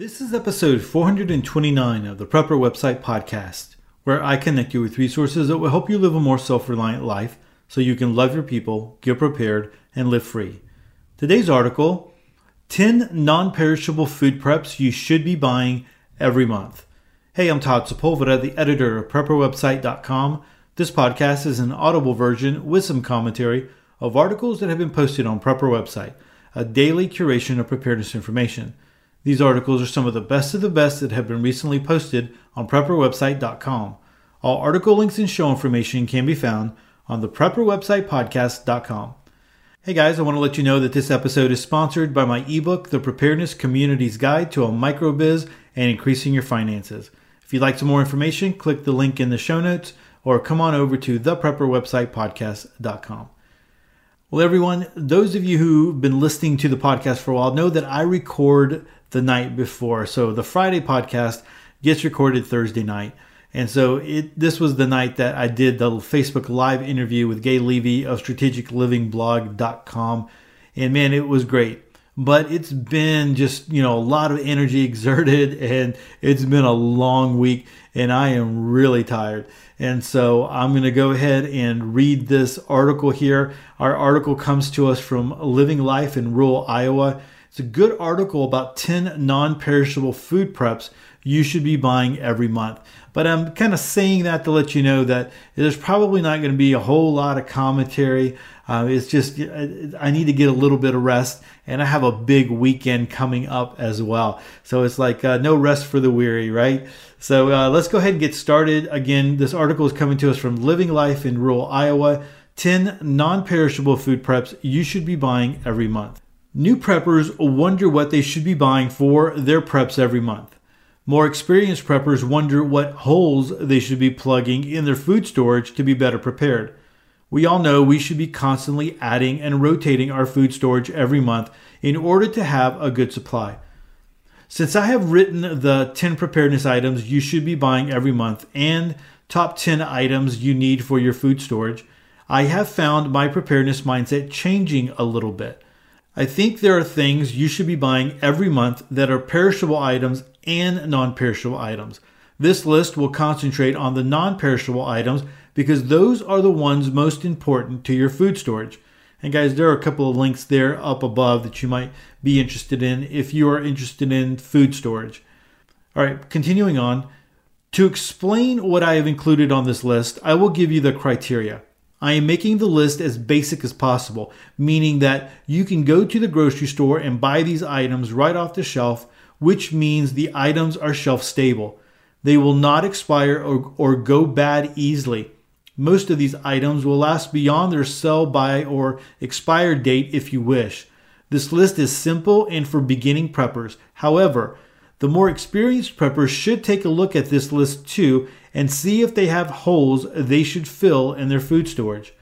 This is episode 429 of the Prepper Website Podcast, where I connect you with resources that will help you live a more self reliant life so you can love your people, get prepared, and live free. Today's article 10 non perishable food preps you should be buying every month. Hey, I'm Todd Sepulveda, the editor of PrepperWebsite.com. This podcast is an audible version with some commentary of articles that have been posted on Prepper Website, a daily curation of preparedness information. These articles are some of the best of the best that have been recently posted on prepperwebsite.com. All article links and show information can be found on the prepperwebsitepodcast.com. Hey guys, I want to let you know that this episode is sponsored by my ebook, The Preparedness Community's Guide to a Microbiz and Increasing Your Finances. If you'd like some more information, click the link in the show notes or come on over to theprepperwebsitepodcast.com. Well, everyone, those of you who've been listening to the podcast for a while know that I record the night before. So the Friday podcast gets recorded Thursday night. And so it this was the night that I did the Facebook live interview with Gay Levy of strategiclivingblog.com. And man, it was great. But it's been just, you know, a lot of energy exerted and it's been a long week and I am really tired. And so I'm going to go ahead and read this article here. Our article comes to us from Living Life in Rural Iowa. It's a good article about 10 non perishable food preps you should be buying every month. But I'm kind of saying that to let you know that there's probably not going to be a whole lot of commentary. Uh, it's just, I need to get a little bit of rest, and I have a big weekend coming up as well. So it's like uh, no rest for the weary, right? So uh, let's go ahead and get started. Again, this article is coming to us from Living Life in Rural Iowa 10 non perishable food preps you should be buying every month. New preppers wonder what they should be buying for their preps every month. More experienced preppers wonder what holes they should be plugging in their food storage to be better prepared. We all know we should be constantly adding and rotating our food storage every month in order to have a good supply. Since I have written the 10 preparedness items you should be buying every month and top 10 items you need for your food storage, I have found my preparedness mindset changing a little bit. I think there are things you should be buying every month that are perishable items and non perishable items. This list will concentrate on the non perishable items because those are the ones most important to your food storage. And guys, there are a couple of links there up above that you might be interested in if you are interested in food storage. All right, continuing on. To explain what I have included on this list, I will give you the criteria. I am making the list as basic as possible, meaning that you can go to the grocery store and buy these items right off the shelf, which means the items are shelf stable. They will not expire or, or go bad easily. Most of these items will last beyond their sell by or expire date if you wish. This list is simple and for beginning preppers. However, the more experienced preppers should take a look at this list too and see if they have holes they should fill in their food storage.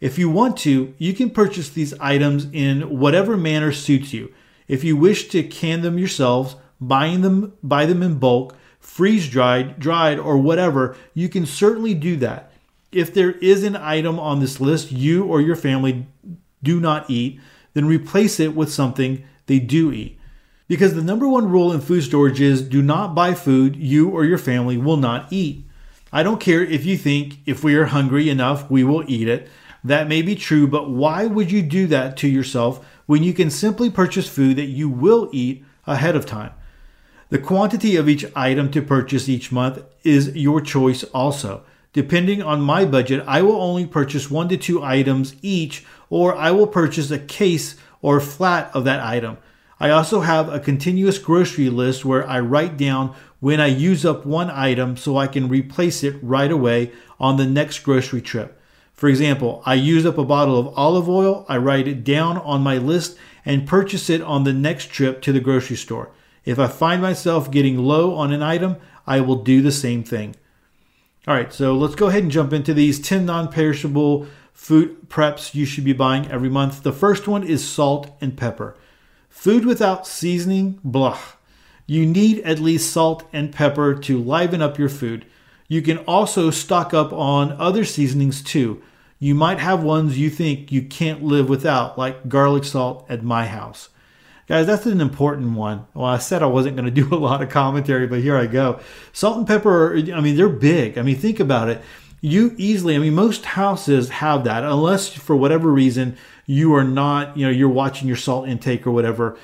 If you want to, you can purchase these items in whatever manner suits you. If you wish to can them yourselves, buying them buy them in bulk, freeze dried, dried or whatever, you can certainly do that. If there is an item on this list you or your family do not eat, then replace it with something they do eat. Because the number one rule in food storage is do not buy food you or your family will not eat. I don't care if you think if we are hungry enough, we will eat it. That may be true, but why would you do that to yourself when you can simply purchase food that you will eat ahead of time? The quantity of each item to purchase each month is your choice also. Depending on my budget, I will only purchase one to two items each, or I will purchase a case or flat of that item. I also have a continuous grocery list where I write down when I use up one item so I can replace it right away on the next grocery trip. For example, I use up a bottle of olive oil, I write it down on my list and purchase it on the next trip to the grocery store. If I find myself getting low on an item, I will do the same thing. All right, so let's go ahead and jump into these 10 non perishable food preps you should be buying every month. The first one is salt and pepper. Food without seasoning, blah. You need at least salt and pepper to liven up your food. You can also stock up on other seasonings too. You might have ones you think you can't live without, like garlic salt at my house. Guys, that's an important one. Well, I said I wasn't going to do a lot of commentary, but here I go. Salt and pepper, I mean, they're big. I mean, think about it. You easily, I mean, most houses have that, unless for whatever reason you are not, you know, you're watching your salt intake or whatever.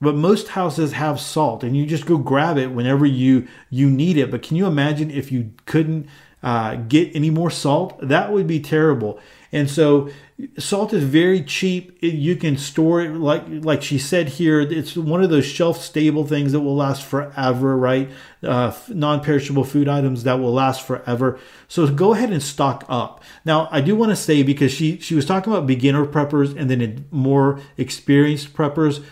But most houses have salt, and you just go grab it whenever you you need it. But can you imagine if you couldn't uh, get any more salt? That would be terrible. And so salt is very cheap. you can store it like like she said here. It's one of those shelf stable things that will last forever, right? Uh, non-perishable food items that will last forever. So go ahead and stock up. Now I do want to say because she she was talking about beginner preppers and then more experienced preppers.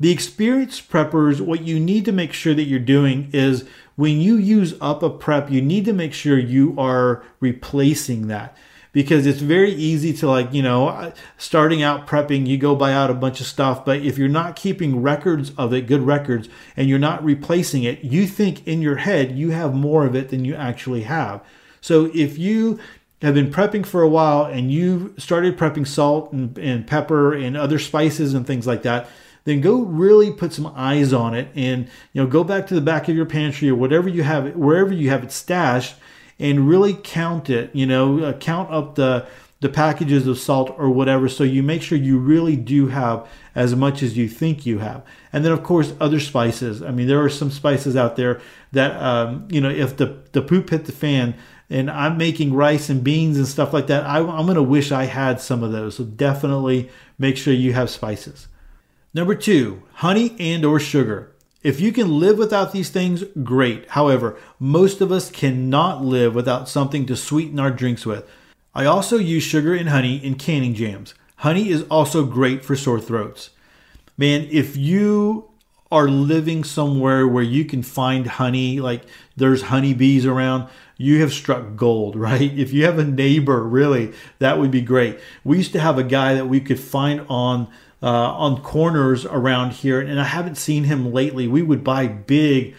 The experienced preppers, what you need to make sure that you're doing is when you use up a prep, you need to make sure you are replacing that because it's very easy to like you know starting out prepping you go buy out a bunch of stuff but if you're not keeping records of it good records and you're not replacing it you think in your head you have more of it than you actually have. So if you have been prepping for a while and you started prepping salt and, and pepper and other spices and things like that then go really put some eyes on it and you know go back to the back of your pantry or whatever you have wherever you have it stashed and really count it, you know, uh, count up the the packages of salt or whatever. So you make sure you really do have as much as you think you have. And then of course other spices. I mean there are some spices out there that um, you know if the, the poop hit the fan and i'm making rice and beans and stuff like that I, i'm going to wish i had some of those. So definitely make sure you have spices. Number two honey and or sugar if you can live without these things, great. However, most of us cannot live without something to sweeten our drinks with. I also use sugar and honey in canning jams. Honey is also great for sore throats. Man, if you are living somewhere where you can find honey, like there's honeybees around, you have struck gold, right? If you have a neighbor, really, that would be great. We used to have a guy that we could find on uh, on corners around here, and I haven't seen him lately. We would buy big,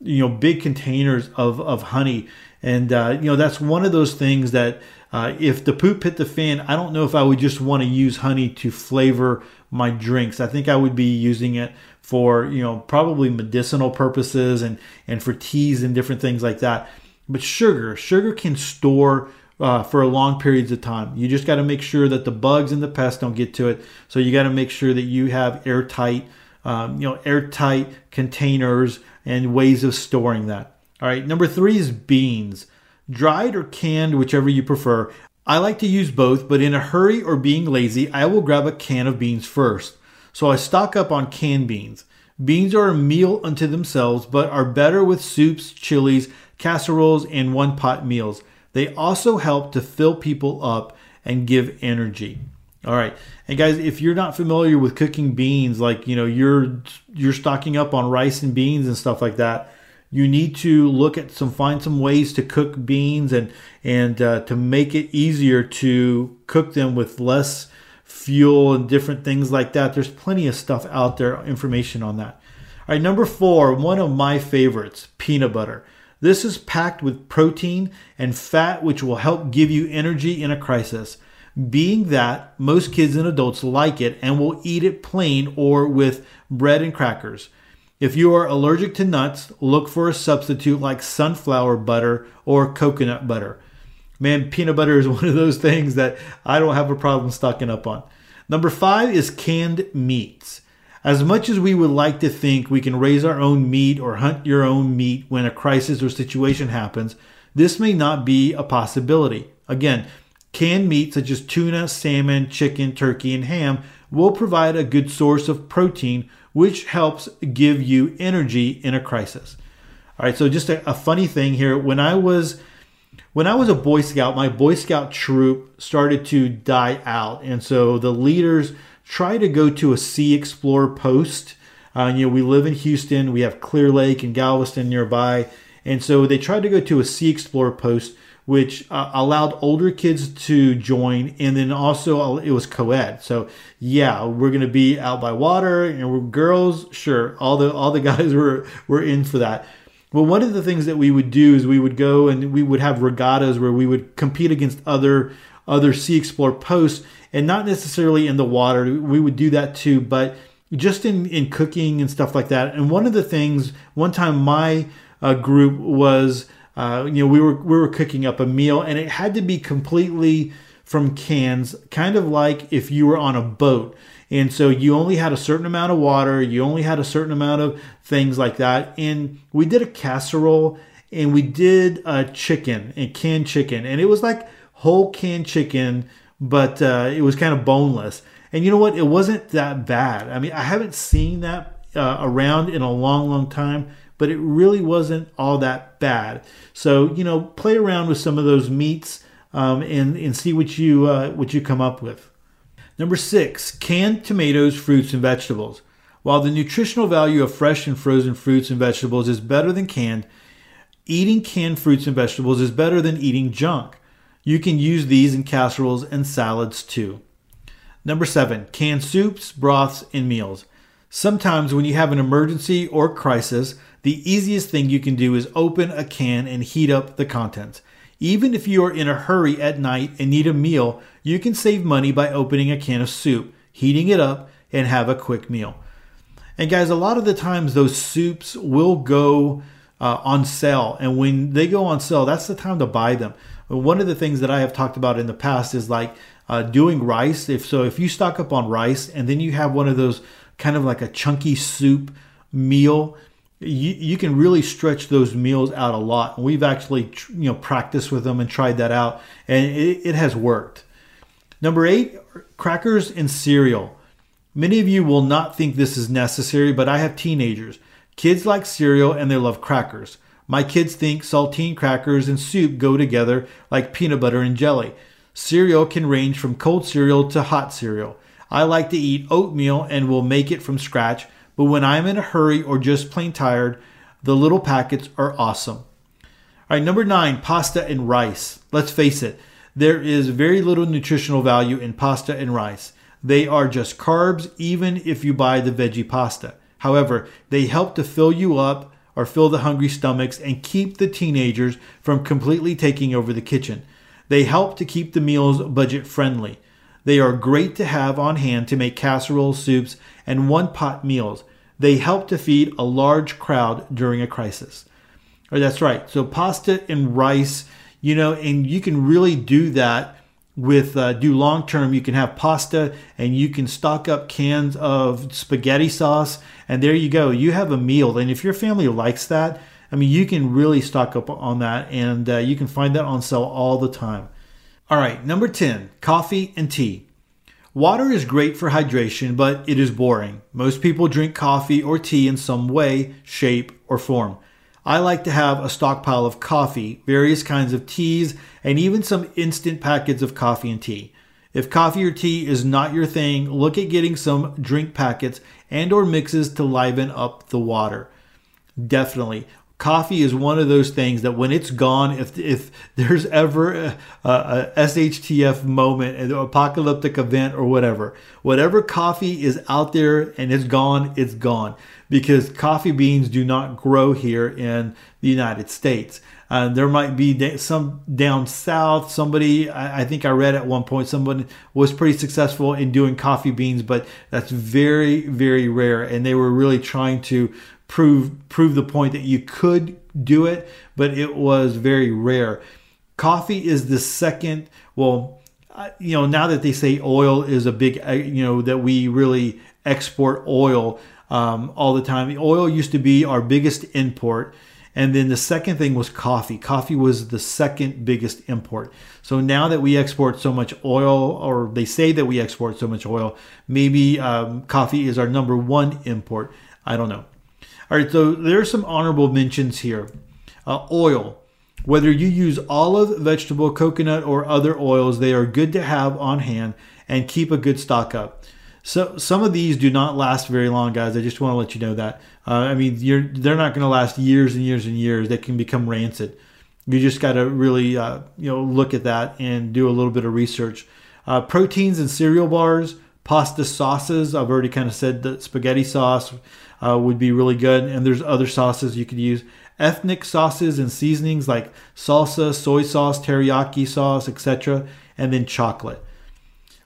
you know, big containers of of honey, and uh, you know that's one of those things that uh, if the poop hit the fan, I don't know if I would just want to use honey to flavor my drinks. I think I would be using it for you know probably medicinal purposes and and for teas and different things like that. But sugar, sugar can store uh, for a long periods of time. You just got to make sure that the bugs and the pests don't get to it. So you got to make sure that you have airtight, um, you know, airtight containers and ways of storing that. All right. Number three is beans, dried or canned, whichever you prefer. I like to use both, but in a hurry or being lazy, I will grab a can of beans first. So I stock up on canned beans. Beans are a meal unto themselves, but are better with soups, chilies, casseroles, and one pot meals. They also help to fill people up and give energy. All right. And guys, if you're not familiar with cooking beans, like, you know, you're you're stocking up on rice and beans and stuff like that, you need to look at some find some ways to cook beans and and uh, to make it easier to cook them with less fuel and different things like that. There's plenty of stuff out there, information on that. All right, number 4, one of my favorites, peanut butter. This is packed with protein and fat, which will help give you energy in a crisis. Being that most kids and adults like it and will eat it plain or with bread and crackers. If you are allergic to nuts, look for a substitute like sunflower butter or coconut butter. Man, peanut butter is one of those things that I don't have a problem stocking up on. Number five is canned meats. As much as we would like to think we can raise our own meat or hunt your own meat when a crisis or situation happens, this may not be a possibility. Again, canned meat such as tuna, salmon, chicken, turkey, and ham will provide a good source of protein, which helps give you energy in a crisis. All right, so just a, a funny thing here. When I was when I was a Boy Scout, my Boy Scout troop started to die out, and so the leaders try to go to a Sea Explorer post. Uh, you know, we live in Houston, we have Clear Lake and Galveston nearby, and so they tried to go to a Sea Explorer post, which uh, allowed older kids to join, and then also it was co-ed. So yeah, we're gonna be out by water, and we're girls, sure. All the all the guys were were in for that. Well, one of the things that we would do is we would go and we would have regattas where we would compete against other other Sea Explorer posts and not necessarily in the water. We would do that too, but just in, in cooking and stuff like that. And one of the things, one time my uh, group was, uh, you know, we were we were cooking up a meal, and it had to be completely from cans, kind of like if you were on a boat. And so you only had a certain amount of water, you only had a certain amount of things like that. And we did a casserole and we did a chicken and canned chicken, and it was like whole canned chicken, but uh, it was kind of boneless. And you know what? It wasn't that bad. I mean, I haven't seen that uh, around in a long, long time, but it really wasn't all that bad. So you know, play around with some of those meats um, and and see what you uh, what you come up with. Number six, canned tomatoes, fruits, and vegetables. While the nutritional value of fresh and frozen fruits and vegetables is better than canned, eating canned fruits and vegetables is better than eating junk. You can use these in casseroles and salads too. Number seven, canned soups, broths, and meals. Sometimes when you have an emergency or crisis, the easiest thing you can do is open a can and heat up the contents. Even if you are in a hurry at night and need a meal, you can save money by opening a can of soup, heating it up, and have a quick meal. And guys, a lot of the times those soups will go uh, on sale. And when they go on sale, that's the time to buy them. One of the things that I have talked about in the past is like uh, doing rice. If so, if you stock up on rice and then you have one of those kind of like a chunky soup meal, you, you can really stretch those meals out a lot. we've actually you know practiced with them and tried that out, and it, it has worked. Number eight, crackers and cereal. Many of you will not think this is necessary, but I have teenagers. Kids like cereal and they love crackers. My kids think saltine crackers and soup go together like peanut butter and jelly. Cereal can range from cold cereal to hot cereal. I like to eat oatmeal and will make it from scratch, but when I'm in a hurry or just plain tired, the little packets are awesome. All right, number nine, pasta and rice. Let's face it, there is very little nutritional value in pasta and rice. They are just carbs, even if you buy the veggie pasta. However, they help to fill you up or fill the hungry stomachs and keep the teenagers from completely taking over the kitchen. They help to keep the meals budget friendly. They are great to have on hand to make casseroles, soups, and one pot meals. They help to feed a large crowd during a crisis. Or that's right. So pasta and rice, you know, and you can really do that with uh, do long term. You can have pasta and you can stock up cans of spaghetti sauce, and there you go. You have a meal. And if your family likes that, I mean, you can really stock up on that, and uh, you can find that on sale all the time. All right, number 10 coffee and tea. Water is great for hydration, but it is boring. Most people drink coffee or tea in some way, shape, or form. I like to have a stockpile of coffee, various kinds of teas, and even some instant packets of coffee and tea. If coffee or tea is not your thing, look at getting some drink packets and or mixes to liven up the water. Definitely coffee is one of those things that when it's gone, if if there's ever a, a, a, SHTF moment, an apocalyptic event or whatever, whatever coffee is out there and it's gone, it's gone because coffee beans do not grow here in the United States. Uh, there might be some down south. Somebody, I, I think I read at one point, someone was pretty successful in doing coffee beans, but that's very, very rare. And they were really trying to prove prove the point that you could do it, but it was very rare. Coffee is the second. Well, you know, now that they say oil is a big, uh, you know, that we really export oil um, all the time. Oil used to be our biggest import. And then the second thing was coffee. Coffee was the second biggest import. So now that we export so much oil, or they say that we export so much oil, maybe um, coffee is our number one import. I don't know. All right, so there are some honorable mentions here. Uh, oil. Whether you use olive, vegetable, coconut, or other oils, they are good to have on hand and keep a good stock up. So some of these do not last very long, guys. I just want to let you know that. Uh, I mean, they're not going to last years and years and years. They can become rancid. You just got to really, uh, you know, look at that and do a little bit of research. Uh, proteins and cereal bars, pasta sauces. I've already kind of said that spaghetti sauce uh, would be really good. And there's other sauces you could use. Ethnic sauces and seasonings like salsa, soy sauce, teriyaki sauce, etc. And then chocolate.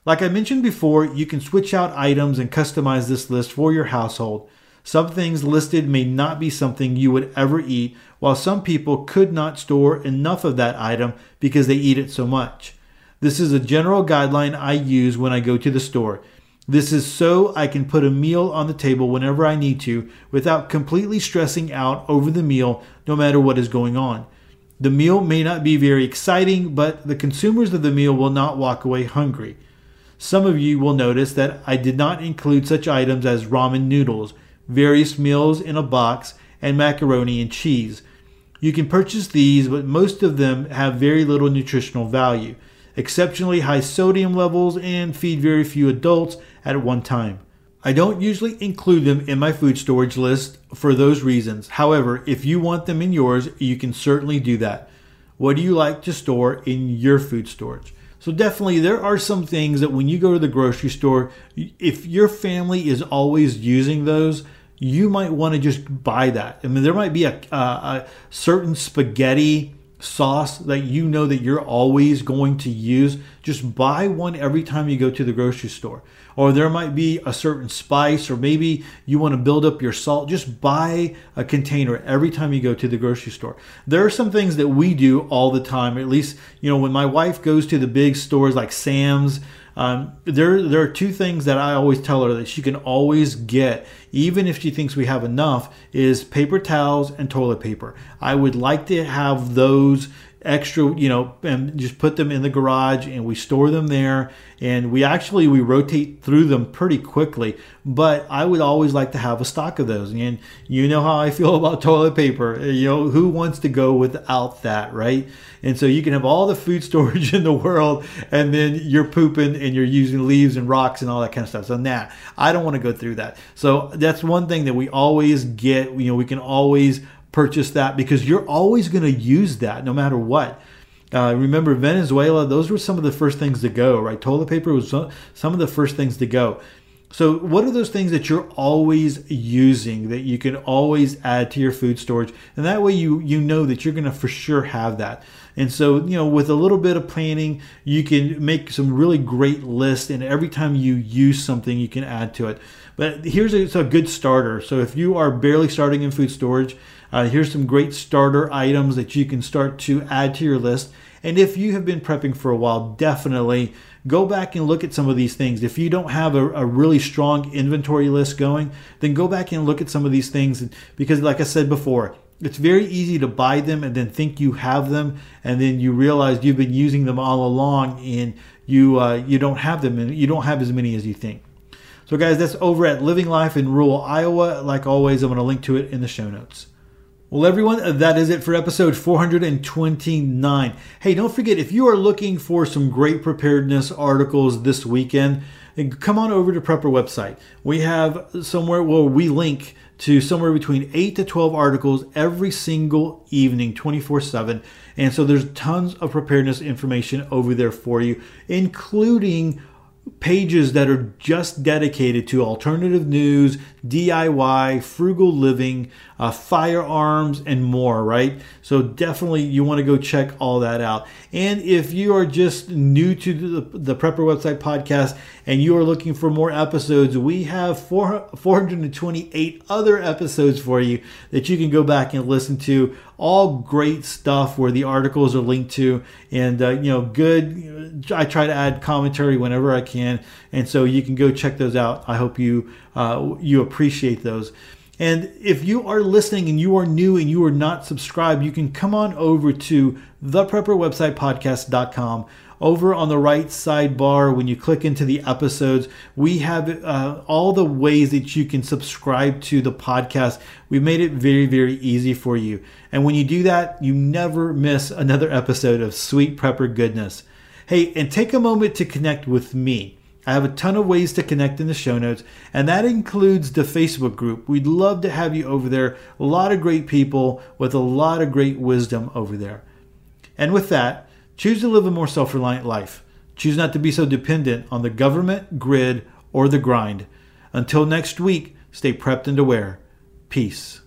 Like I mentioned before, you can switch out items and customize this list for your household. Some things listed may not be something you would ever eat, while some people could not store enough of that item because they eat it so much. This is a general guideline I use when I go to the store. This is so I can put a meal on the table whenever I need to without completely stressing out over the meal no matter what is going on. The meal may not be very exciting, but the consumers of the meal will not walk away hungry. Some of you will notice that I did not include such items as ramen noodles, various meals in a box, and macaroni and cheese. You can purchase these, but most of them have very little nutritional value, exceptionally high sodium levels, and feed very few adults at one time. I don't usually include them in my food storage list for those reasons. However, if you want them in yours, you can certainly do that. What do you like to store in your food storage? So, definitely, there are some things that when you go to the grocery store, if your family is always using those, you might want to just buy that. I mean, there might be a, a, a certain spaghetti sauce that you know that you're always going to use, just buy one every time you go to the grocery store. Or there might be a certain spice, or maybe you want to build up your salt. Just buy a container every time you go to the grocery store. There are some things that we do all the time, at least, you know, when my wife goes to the big stores like Sam's, um, there, there are two things that I always tell her that she can always get, even if she thinks we have enough, is paper towels and toilet paper. I would like to have those extra you know and just put them in the garage and we store them there. And we actually we rotate through them pretty quickly but i would always like to have a stock of those. And you know how i feel about toilet paper. You know who wants to go without that right? And so you can have all the food storage in the world and then you're pooping and you're using leaves and rocks and all that kind of stuff. So nah i don't want to go through that. So that's one thing that we always get. You know we can always purchase that because you're always going to use that no matter what. Uh, remember Venezuela; those were some of the first things to go. Right, toilet paper was some of the first things to go. So, what are those things that you're always using that you can always add to your food storage, and that way you you know that you're going to for sure have that. And so, you know, with a little bit of planning, you can make some really great lists, and every time you use something, you can add to it. But here's a, a good starter. So, if you are barely starting in food storage, uh, here's some great starter items that you can start to add to your list. And if you have been prepping for a while, definitely go back and look at some of these things. If you don't have a, a, really strong inventory list going, then go back and look at some of these things because, like I said before, it's very easy to buy them and then think you have them, and then you realize you've been using them all along and you uh, you don't have them and you don't have as many as you think. So, guys, that's over at Living Life in Rural Iowa. Like always, I'm going to link to it in the show notes. Well, everyone, that is it for episode 429. Hey, don't forget if you are looking for some great preparedness articles this weekend, come on over to Prepper website. We have somewhere where we link to somewhere between 8 to 12 articles every single evening 24/7. And so there's tons of preparedness information over there for you, including pages that are just dedicated to alternative news, DIY, frugal living, uh, firearms, and more, right? So definitely you want to go check all that out. And if you are just new to the, the Prepper Website podcast and you are looking for more episodes, we have four, 428 other episodes for you that you can go back and listen to. All great stuff where the articles are linked to, and uh, you know, good. I try to add commentary whenever I can, and so you can go check those out. I hope you uh, you appreciate those. And if you are listening and you are new and you are not subscribed, you can come on over to theprepperwebsitepodcast.com. Over on the right sidebar, when you click into the episodes, we have uh, all the ways that you can subscribe to the podcast. We've made it very, very easy for you. And when you do that, you never miss another episode of Sweet Prepper Goodness. Hey, and take a moment to connect with me. I have a ton of ways to connect in the show notes, and that includes the Facebook group. We'd love to have you over there. A lot of great people with a lot of great wisdom over there. And with that, choose to live a more self reliant life. Choose not to be so dependent on the government, grid, or the grind. Until next week, stay prepped and aware. Peace.